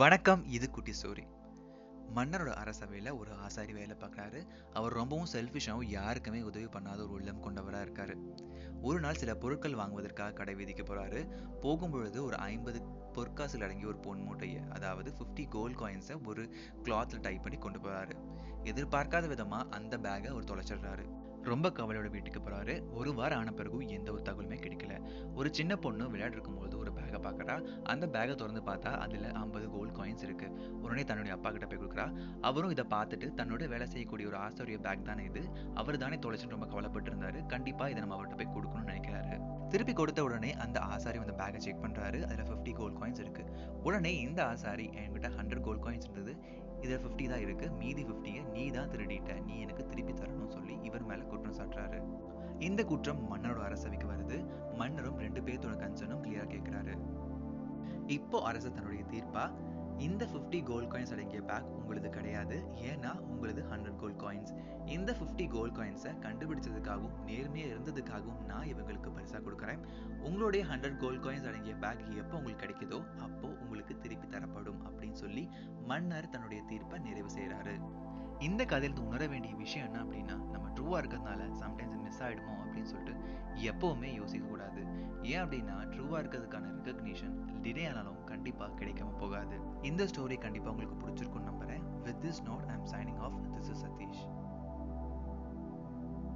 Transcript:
வணக்கம் இது குட்டி ஸ்டோரி மன்னரோட அரசவையில் ஒரு ஆசாரி வேலை பார்க்குறாரு. அவர் ரொம்பவும் செல்ஃபிஷாகவும் யாருக்குமே உதவி பண்ணாத ஒரு உள்ளம் கொண்டவராக இருக்காரு. ஒரு நாள் சில பொருட்கள் வாங்குவதற்காக கடை வீதிக்கு போகிறாரு போகும்பொழுது ஒரு ஐம்பது பொற்காசில் அடங்கிய ஒரு பொன் மூட்டையை அதாவது ஃபிஃப்டி கோல்ட் காயின்ஸை ஒரு கிளாத்தில் டைப் பண்ணி கொண்டு போகிறாரு எதிர்பார்க்காத விதமாக அந்த பேக்கை அவர் தொலைச்சிடுறாரு. ரொம்ப கவலையோட வீட்டுக்கு போகிறாரு ஒரு வாரம் ஆன பிறகும் எந்த ஒரு தகவலுமே கிடைக்கல. ஒரு சின்ன பொண்ணு விளையாட்டு இருக்கும்போது பேக்கை பார்க்குறா அந்த பேக்கை திறந்து பார்த்தா அதுல ஐம்பது கோல்டு காயின்ஸ் இருக்குது உடனே தன்னுடைய அப்பா கிட்ட போய் கொடுக்குறா. அவரும் இதை பார்த்துட்டு தன்னோட வேலை செய்யக்கூடிய ஒரு ஆசிரியர் பேக் தானே இது. அவர் தானே தொலைச்சுன்னு ரொம்ப கவலைப்பட்டு இருந்தாரு. கண்டிப்பா இதை நம்ம அவர்கிட்ட போய் கொடுக்கணும்னு நினைக்கிறாரு. திருப்பி கொடுத்த உடனே அந்த ஆசாரி அந்த பேக்கை செக் பண்றாரு. அதுல ஃபிஃப்டி கோல்ட் காயின்ஸ் இருக்கு. உடனே இந்த ஆசாரி என்கிட்ட ஹண்ட்ரட் கோல்ட் காயின்ஸ் இருந்தது. இதில் ஃபிஃப்டி தான் இருக்கு. மீதி ஃபிஃப்டியை நீ தான் திருடிட்ட. நீ எனக்கு திருப்பி தரணும்னு சொல்லி இவர் மேல குற்றம் சாட்டுறாரு. இந்த குற்றம் மன்னரோட அரசவைக்கு வருது. மன்னரும் ரெண்டு பேர்த்தோட கன்சர்னும் கிளியர் இப்போ அரசு தன்னுடைய தீர்ப்பா இந்த ஃபிஃப்டி கோல்ட் காயின்ஸ் அடங்கிய பேக் உங்களது கிடையாது. ஏன்னா உங்களது ஹண்ட்ரட் கோல்ட் காயின்ஸ் இந்த ஃபிஃப்டி கோல்ட் காயின்ஸை கண்டுபிடிச்சதுக்காகவும் நேர்மையாக இருந்ததுக்காகவும் நான் இவங்களுக்கு பரிசாக கொடுக்குறேன். உங்களுடைய ஹண்ட்ரட் கோல்ட் காயின்ஸ் அடங்கிய பேக் எப்போ உங்களுக்கு கிடைக்குதோ அப்போ உங்களுக்கு திருப்பி தரப்படும் அப்படின்னு சொல்லி மன்னர் தன்னுடைய தீர்ப்பை நிறைவு செய்கிறாரு இந்த கதையிலிருந்து உணர வேண்டிய விஷயம் என்ன அப்படின்னா நம்ம ட்ரூவாக இருக்கிறதுனால சம்டைம்ஸ் மிஸ் ஆகிடுமோ அப்படின்னு சொல்லிட்டு எப்போவுமே யோசிக்கக்கூடாது. ஏன் அப்படின்னா ட்ரூவாக இருக்கிறதுக்கான ரெக்கக்னிஷன் டிலே ஆனாலும் கண்டிப்பாக கிடைக்காம போகாது. இந்த ஸ்டோரி கண்டிப்பாக உங்களுக்கு பிடிச்சிருக்கும்னு நம்புறேன். With this note I am signing off this